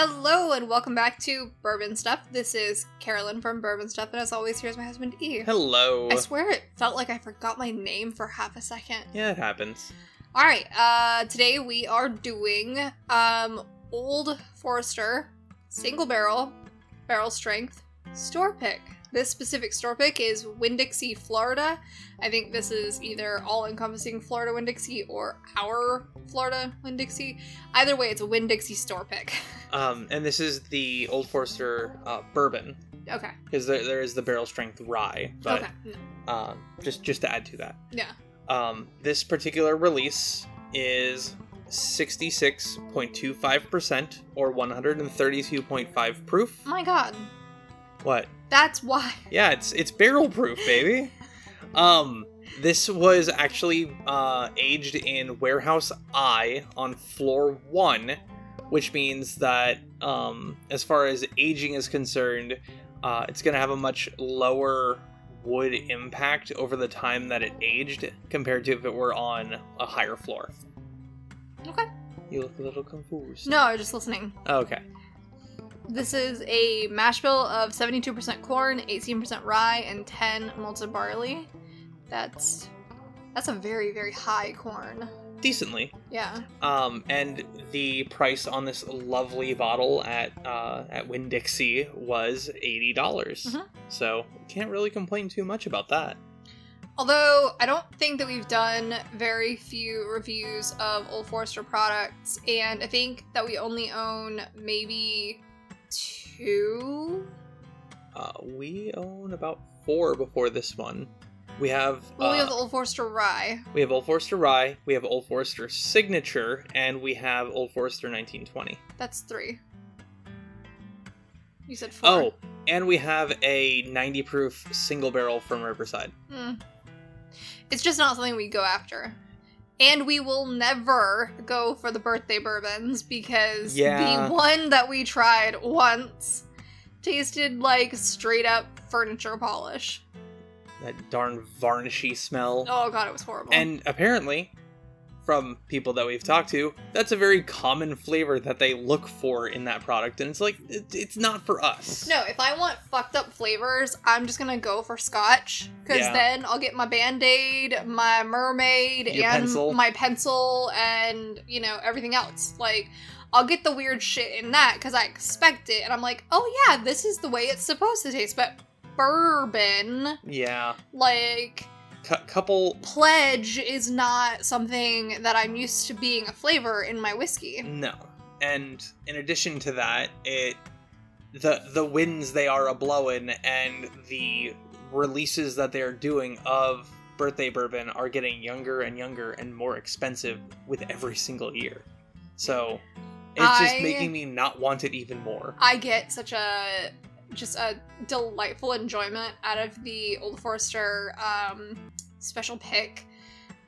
Hello and welcome back to Bourbon Stuff. This is Carolyn from Bourbon Stuff, and as always, here's my husband E. Hello. I swear it felt like I forgot my name for half a second. Yeah, it happens. All right, uh, today we are doing um Old Forester single barrel barrel strength store pick. This specific store pick is Winn-Dixie, Florida. I think this is either all-encompassing Florida Winn-Dixie or our Florida Winn-Dixie. Either way, it's a Winn-Dixie store pick. Um, and this is the Old Forester uh, bourbon okay. because there, there is the barrel strength rye, but okay. um, just just to add to that, Yeah. um, this particular release is 66.25% or 132.5 proof. Oh my god. What? That's why. Yeah, it's it's barrel proof, baby. Um, this was actually uh, aged in warehouse I on floor one, which means that um, as far as aging is concerned, uh, it's going to have a much lower wood impact over the time that it aged compared to if it were on a higher floor. Okay. You look a little confused. No, I was just listening. Okay. This is a mash bill of 72% corn, 18% rye, and 10 malted barley. That's that's a very very high corn. Decently. Yeah. Um, and the price on this lovely bottle at uh, at Winn Dixie was eighty dollars. Mhm. So can't really complain too much about that. Although I don't think that we've done very few reviews of Old Forester products, and I think that we only own maybe two. Uh, we own about four before this one. We have Well, we uh, have Old Forester Rye. we have Old Forester Rye, we have Old Forester Signature, and we have Old Forester 1920. That's three. You said four. Oh, and we have a 90 proof single barrel from Riverside. Hmm. It's just not something we go after. And we will never go for the birthday bourbons because Yeah. the one that we tried once tasted like straight up furniture polish. That darn varnishy smell. Oh god, it was horrible. And apparently, from people that we've talked to, that's a very common flavor that they look for in that product. And it's like, it, it's not for us. no, if I want fucked up flavors, I'm just gonna go for scotch. Because Yeah. then I'll get my band aid, my mermaid, Your and pencil. my pencil, and, you know, everything else. Like, I'll get the weird shit in that because I expect it. And I'm like, oh yeah, this is the way it's supposed to taste. But bourbon, Yeah. like, Cou couple. pledge is not something that I'm used to being a flavor in my whiskey. No. And in addition to that, it. The, the winds they are a blowing and the releases that they're doing of birthday bourbon are getting younger and younger and more expensive with every single year. So it's just making me not want it even more. I get such a just a delightful enjoyment out of the Old Forester um, special pick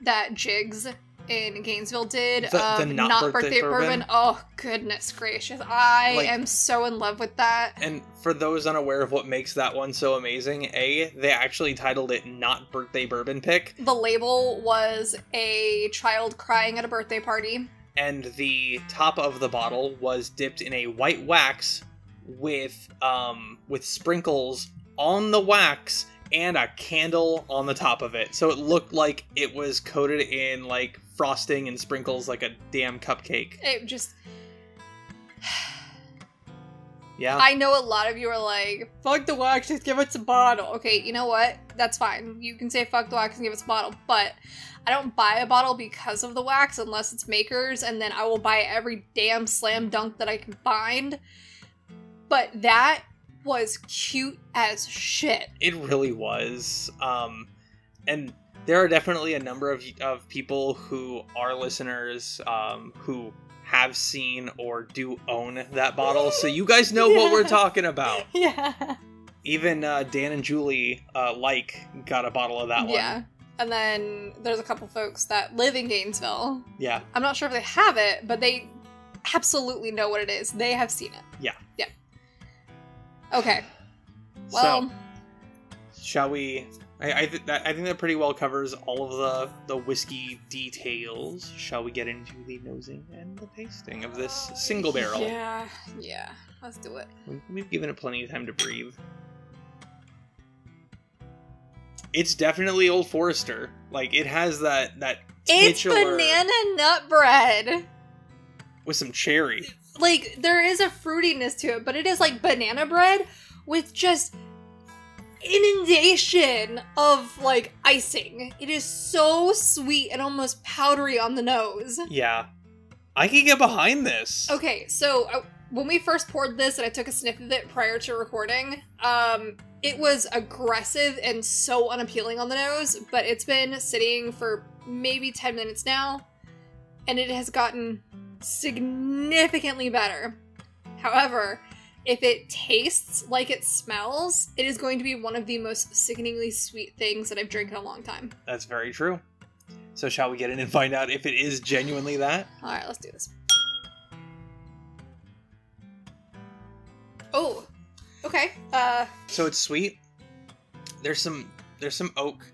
that Jigs in Gainesville did. The- the of not birthday bourbon? Oh goodness gracious! I Like- am so in love with that. And for those unaware of what makes that one so amazing, A, they actually titled it Not Birthday Bourbon Pick, The label was a child crying at a birthday party. and the top of the bottle was dipped in a white wax with um with sprinkles on the wax and a candle on the top of it. So it looked like it was coated in like frosting and sprinkles like a damn cupcake. It just. Yeah. I know a lot of you are like, fuck the wax, just give us a bottle. Okay, you know what? That's fine. You can say fuck the wax and give us a bottle, but I don't buy a bottle because of the wax unless it's makers, and then I will buy every damn slam dunk that I can find. But that was cute as shit. It really was. Um, and there are definitely a number of, of people who are listeners um, who have seen or do own that bottle. So you guys know what we're talking about. Yeah. Even uh, Dan and Julie, uh, like, got a bottle of that one. Yeah. And then there's a couple folks that live in Gainesville. Yeah. I'm not sure if they have it, but they absolutely know what it is. They have seen it. Yeah. Okay. Well, so, shall we I I, th- that, I think that pretty well covers all of the the whiskey details. Shall we get into the nosing and the tasting of this uh, single barrel? Yeah, yeah. Let's do it. We- We've given it plenty of time to breathe. It's definitely Old Forester. Like it has that that It's titular banana nut bread. with some cherry. Like there is a fruitiness to it, but it is like banana bread with just inundation of like icing. It is so sweet and almost powdery on the nose. Yeah, I can get behind this. Okay, so uh, when we first poured this and I took a sniff of it prior to recording, um, it was aggressive and so unappealing on the nose, but it's been sitting for maybe 10 minutes now, and it has gotten significantly better. However, if it tastes like it smells, it is going to be one of the most sickeningly sweet things that I've drank in a long time. That's very true. So shall we get in and find out if it is genuinely that? Alright, let's do this. Oh, okay. Uh, So it's sweet. There's some there's some oak.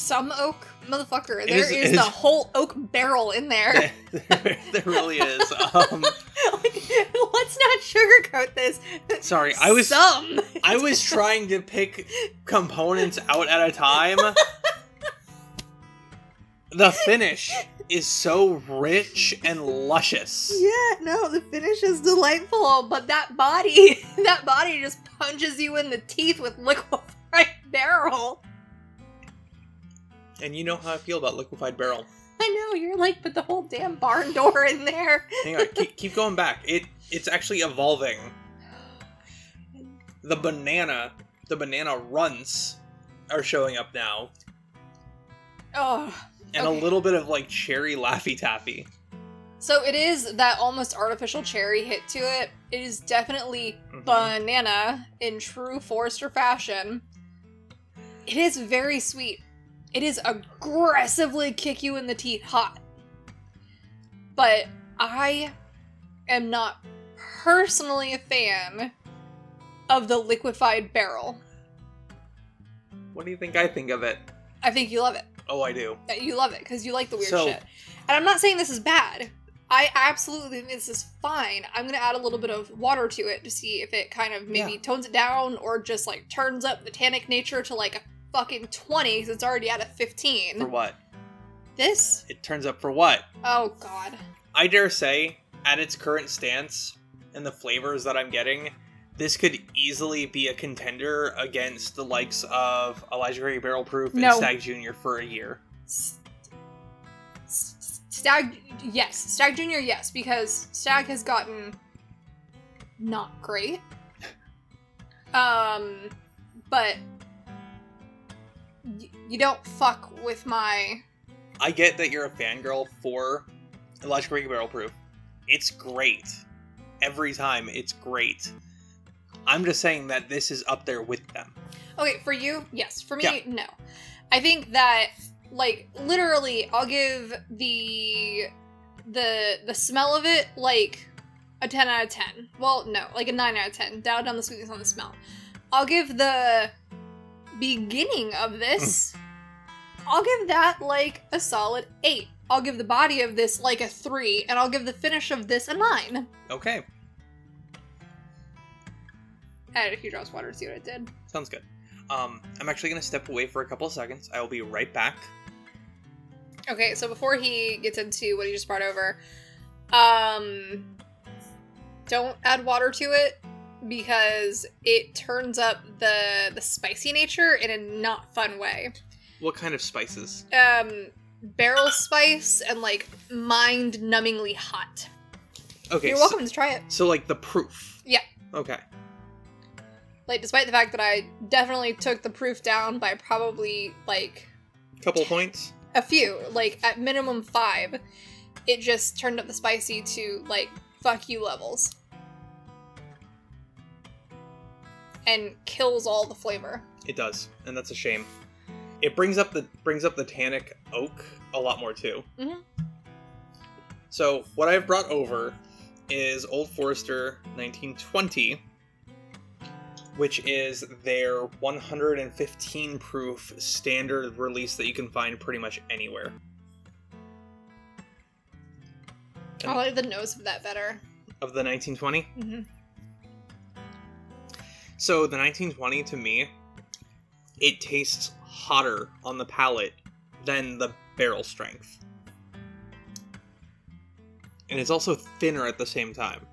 Some oak, motherfucker. There is- is, the whole oak barrel in there. there, there really is. Um, like, let's not sugarcoat this. sorry, I was some. I was trying to pick components out at a time. The finish is so rich and luscious. Yeah, no, the finish is delightful, but that body, that body just punches you in the teeth with liquefied barrel. And you know how I feel about liquefied barrel. I know you're like, put the whole damn barn door in there. Hang on, keep, keep going back. It it's actually evolving. The banana, the banana runts are showing up now, Oh, and Okay. a little bit of like cherry laffy taffy. So it is that almost artificial cherry hit to it. It is definitely Mhm. banana in true Forester fashion. It is very sweet. It is aggressively kick you in the teeth hot. But I am not personally a fan of the liquefied barrel. What do you think I think of it? I think you love it. Oh, I do. you love it because you like the weird So- shit. And I'm not saying this is bad. I absolutely think this is fine. I'm gonna add a little bit of water to it to see if it kind of maybe Yeah. tones it down or just like turns up the tannic nature to like a fucking 20 because it's already at a 15. For what? This? It turns up for what? Oh god. I dare say, at its current stance and the flavors that I'm getting, this could easily be a contender against the likes of Elijah Craig Barrel Proof and No. Stag Jr. for a year. S- Stag, yes. Stag Junior, yes, because Stag has gotten not great. Um, but y- you don't fuck with my. I get that you're a fangirl for Elijah Craig Barrel Proof. It's great. Every time, it's great. I'm just saying that this is up there with them. Okay, for you, yes. For me, Yeah. no. I think that like literally, I'll give the the the smell of it like a ten out of ten. Well, no, like a nine out of ten. Down on the sweetness on the smell. I'll give the beginning of this. I'll give that like a solid eight. I'll give the body of this like a three, and I'll give the finish of this a nine. Okay, Added a few drops of water to see what it did. sounds good. Um, I'm actually gonna step away for a couple of seconds. I will be right back. Okay, so before he gets into what he just brought over, um, don't add water to it because it turns up the the spicy nature in a not fun way. What kind of spices? Um, barrel spice and like mind-numbingly hot. Okay, You're so- welcome to try it. So, like the proof. Yeah. Okay. Like, despite the fact that I definitely took the proof down by probably like Couple points. a few, like at minimum five, it just turned up the spicy to like fuck you levels. And kills all the flavor. It does, and that's a shame. It brings up the brings up the tannic oak a lot more too. Mhm. So what I've brought over is Old Forester 1920, which is their 115 proof standard release that you can find pretty much anywhere. I like the nose of that better. Of the 1920? hmm So the 1920 to me, it tastes hotter on the palate than the barrel strength. And it's also thinner at the same time.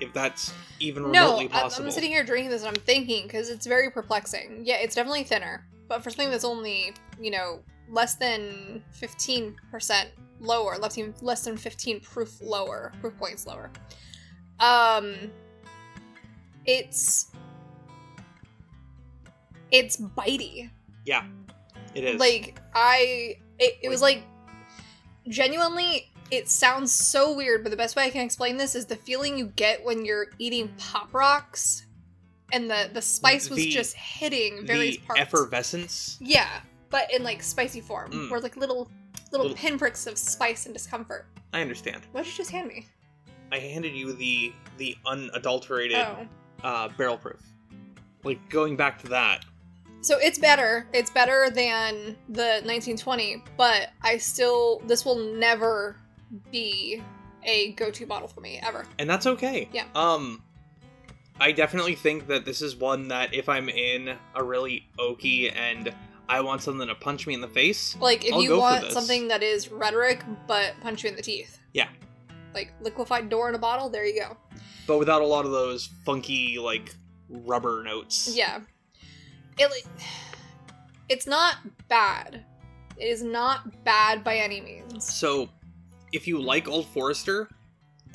If that's even remotely I'm, possible. I'm sitting here drinking this and I'm thinking because it's very perplexing. Yeah, it's definitely thinner, but for something that's only you know less than fifteen percent lower, less than less than fifteen proof lower, proof points lower. Um, it's it's bitey. Yeah, it is. Like I, it, it was like genuinely. It sounds so weird, but the best way I can explain this is the feeling you get when you're eating pop rocks, and the the spice was The- just hitting various the parts. effervescence. yeah, but in like spicy form, Mm. where like little little Little- pinpricks of spice and discomfort. I understand. What did you just hand me? I handed you the the unadulterated Oh, uh, barrel proof. Like going back to that, so it's better. It's better than the 1920, but I still this will never be a go-to bottle for me ever. and that's okay. Yeah. Um, I definitely think that this is one that if I'm in a really oaky and I want something to punch me in the face, Like if I'll you want something that is rhetoric but punch you in the teeth. Yeah. Like liquefied door in a bottle, there you go. but without a lot of those funky like rubber notes. Yeah. It like it's not bad. It is not bad by any means. So, if you like Old Forester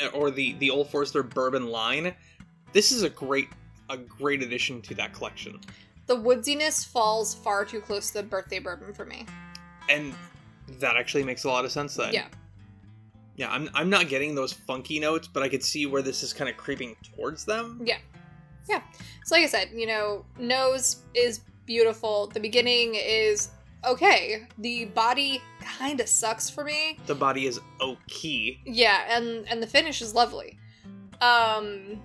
uh, or the the Old Forester bourbon line, this is a great a great addition to that collection. The woodsiness falls far too close to the birthday bourbon for me. And that actually makes a lot of sense then. Yeah. Yeah, I'm I'm not getting those funky notes, but I could see where this is kind of creeping towards them. Yeah. Yeah. So like I said, you know, nose is beautiful. The beginning is okay. The body kind of sucks for me. The body is okay. Yeah, and and the finish is lovely. Um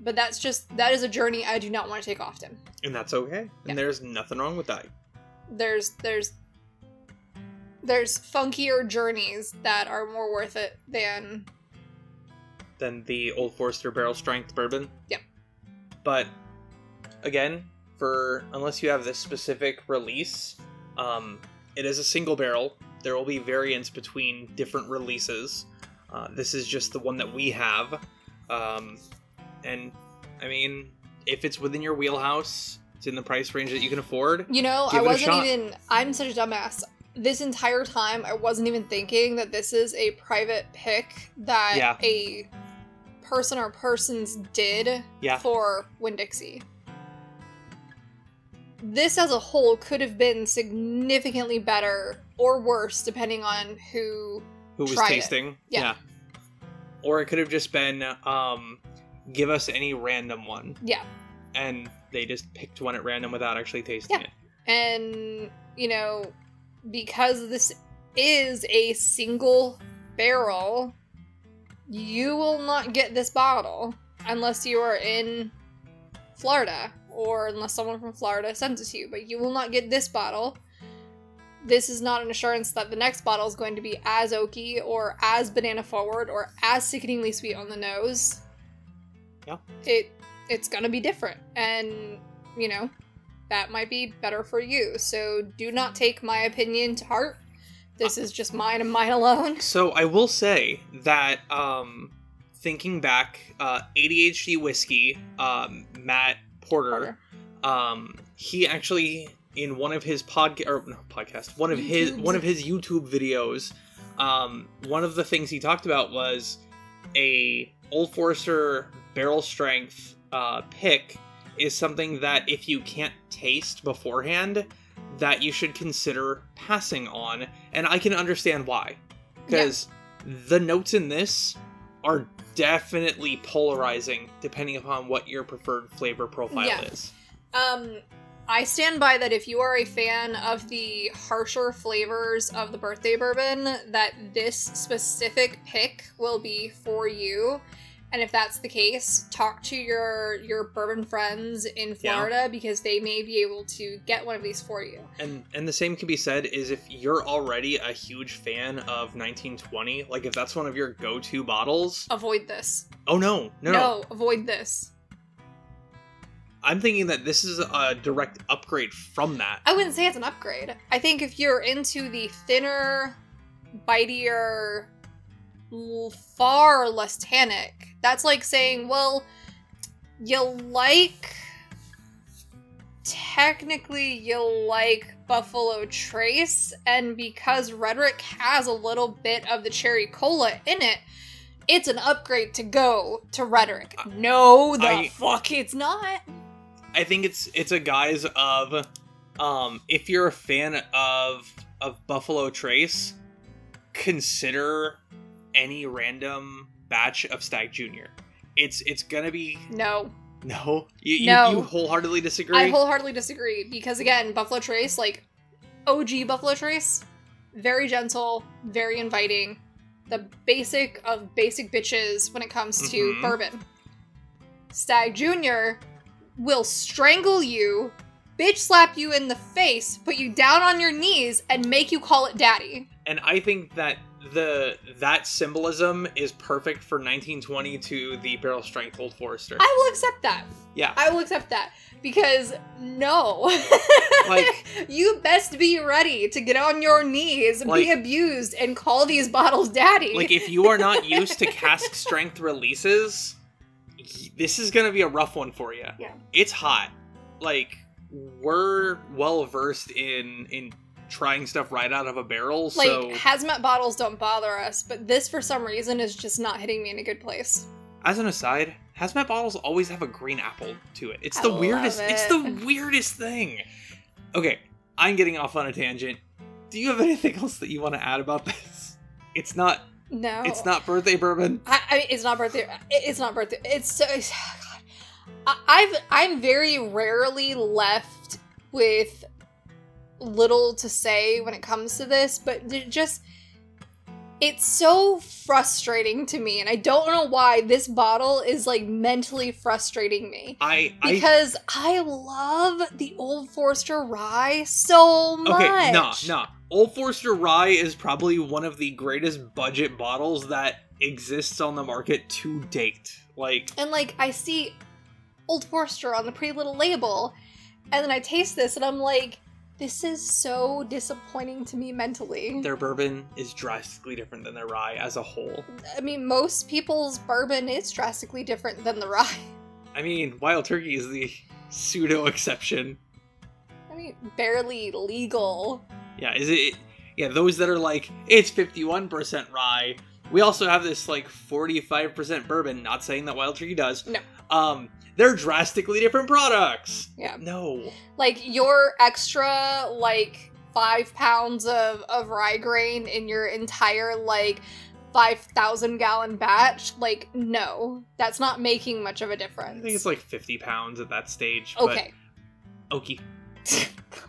but that's just that is a journey I do not want to take often. And that's okay. Yeah. And there's nothing wrong with that. There's there's there's funkier journeys that are more worth it than Than the Old Forester barrel strength bourbon. Yep. But again, for unless you have this specific release, um, it is a single barrel. There will be variants between different releases. Uh, this is just the one that we have. Um, and I mean, if it's within your wheelhouse, it's in the price range that you can afford. you know, I wasn't even I'm such a dumbass. This entire time I wasn't even thinking that this is a private pick that Yeah. a person or persons did Yeah. for Winn Dixie. This as a whole could have been significantly better or worse depending on who Who was Tried it. tasting? Yeah. Or it could have just been, um, give us any random one. Yeah. And they just picked one at random without actually tasting Yeah. it. and you know because this is a single barrel you will not get this bottle unless you are in Florida or unless someone from Florida sends it to you but you will not get this bottle this is not an assurance that the next bottle is going to be as oaky or as banana forward or as sickeningly sweet on the nose Yeah. it it's gonna be different and you know that might be better for you. So do not take my opinion to heart. This is just mine and mine alone. So I will say that, um, thinking back, uh, ADHD whiskey, um, Matt Porter, um, he actually in one of his podcast or no, podcast, one of his one of his YouTube videos, um, one of the things he talked about was a Old Forester barrel strength uh, pick is something that if you can't taste beforehand, that you should consider passing on, and I can understand why, because the notes in this are definitely polarizing depending upon what your preferred flavor profile Yeah. is. Um, I stand by that if you are a fan of the harsher flavors of the birthday bourbon, that this specific pick will be for you. And if that's the case, talk to your your bourbon friends in Yeah. Florida because they may be able to get one of these for you. And and the same can be said is if you're already a huge fan of 1920, like if that's one of your go-to bottles. Avoid this. Oh no, no, no. avoid this. I'm thinking that this is a direct upgrade from that. I wouldn't say it's an upgrade. I think if you're into the thinner, bitier, far less tannic, that's like saying, well, you like. Technically, you like Buffalo Trace, and because Rhetoric has a little bit of the cherry cola in it, it's an upgrade to go to Rhetoric. No, the I- fuck, it's not. I think it's it's a guise of um if you're a fan of of Buffalo Trace, consider any random batch of Stag Junior. It's it's gonna be No. no. You you, No. you wholeheartedly disagree. I wholeheartedly disagree because again, Buffalo Trace, like OG Buffalo Trace, very gentle, very inviting, the basic of basic bitches when it comes to Mhm. bourbon. Stag Junior will strangle you, bitch slap you in the face, put you down on your knees, and make you call it daddy. And I think that the that symbolism is perfect for 1920 to the barrel strength Old Forester. I will accept that. yeah. I will accept that because no, Like- you best be ready to get on your knees, be abused, and call these bottles daddy. like if you are not used to cask strength releases this is gonna be a rough one for you Yeah. it's hot like we're well versed in in trying stuff right out of a barrel like so hazmat bottles don't bother us, but this for some reason is just not hitting me in a good place. as an aside hazmat bottles always have a green apple to it it's I the weirdest it's the weirdest thing okay i'm getting off on a tangent do you have anything else that you want to add about this it's not No, it's not birthday bourbon I, I it's not birthday. It's not birthday. It's so. it's- God. I- I've I'm very rarely left with little to say when it comes to this, but just it's so frustrating to me, and I don't know why this bottle is like mentally frustrating me. i i Because I love the Old Forester Rye so much. Okay, nah, nah. Old Forester Rye is probably one of the greatest budget bottles that exists on the market to date. Like, And like I see Old Forester on the pretty little label, and then I taste this and I'm like, this is so disappointing to me mentally. their bourbon is drastically different than their rye as a whole. I mean, most people's bourbon is drastically different than the rye. I mean, Wild Turkey is the pseudo exception. I mean, barely legal. Yeah, is it? Yeah, those that are like, it's 51% rye. We also have this like 45% bourbon, not saying that Wild Turkey does. No. Um, they're drastically different products. Yeah. No. Like your extra like five pounds of, of rye grain in your entire like five thousand gallon batch, like no. That's not making much of a difference. I think it's like 50 pounds at that stage. but- Okay.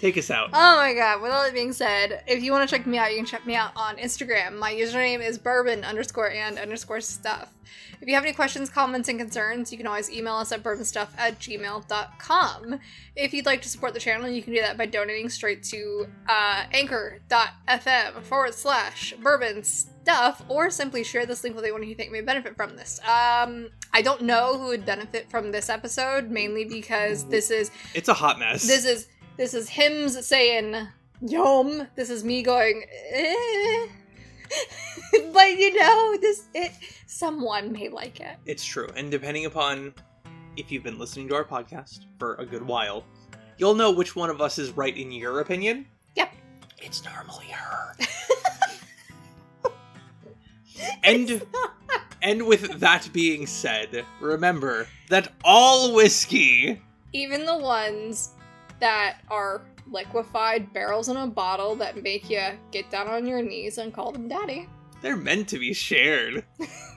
Take us out. Oh my god, with all that being said, if you want to check me out, you can check me out on Instagram. My username is bourbon underscore and underscore stuff. If you have any questions, comments, and concerns, you can always email us at bourbonstuff at gmail.com. If you'd like to support the channel, you can do that by donating straight to uh, anchor.fm forward slash bourbon stuff, or simply share this link with anyone you think may benefit from this. Um, I don't know who would benefit from this episode, mainly because this is It's a hot mess. this is this is him saying yum. This is me going eh. but you know, this it someone may like it. it's true. And depending upon if you've been listening to our podcast for a good while, you'll know which one of us is right in your opinion. Yep. It's normally her. and and with that being said, remember that all whiskey Even the ones that are liquefied barrels in a bottle that make you get down on your knees and call them daddy. they're meant to be shared.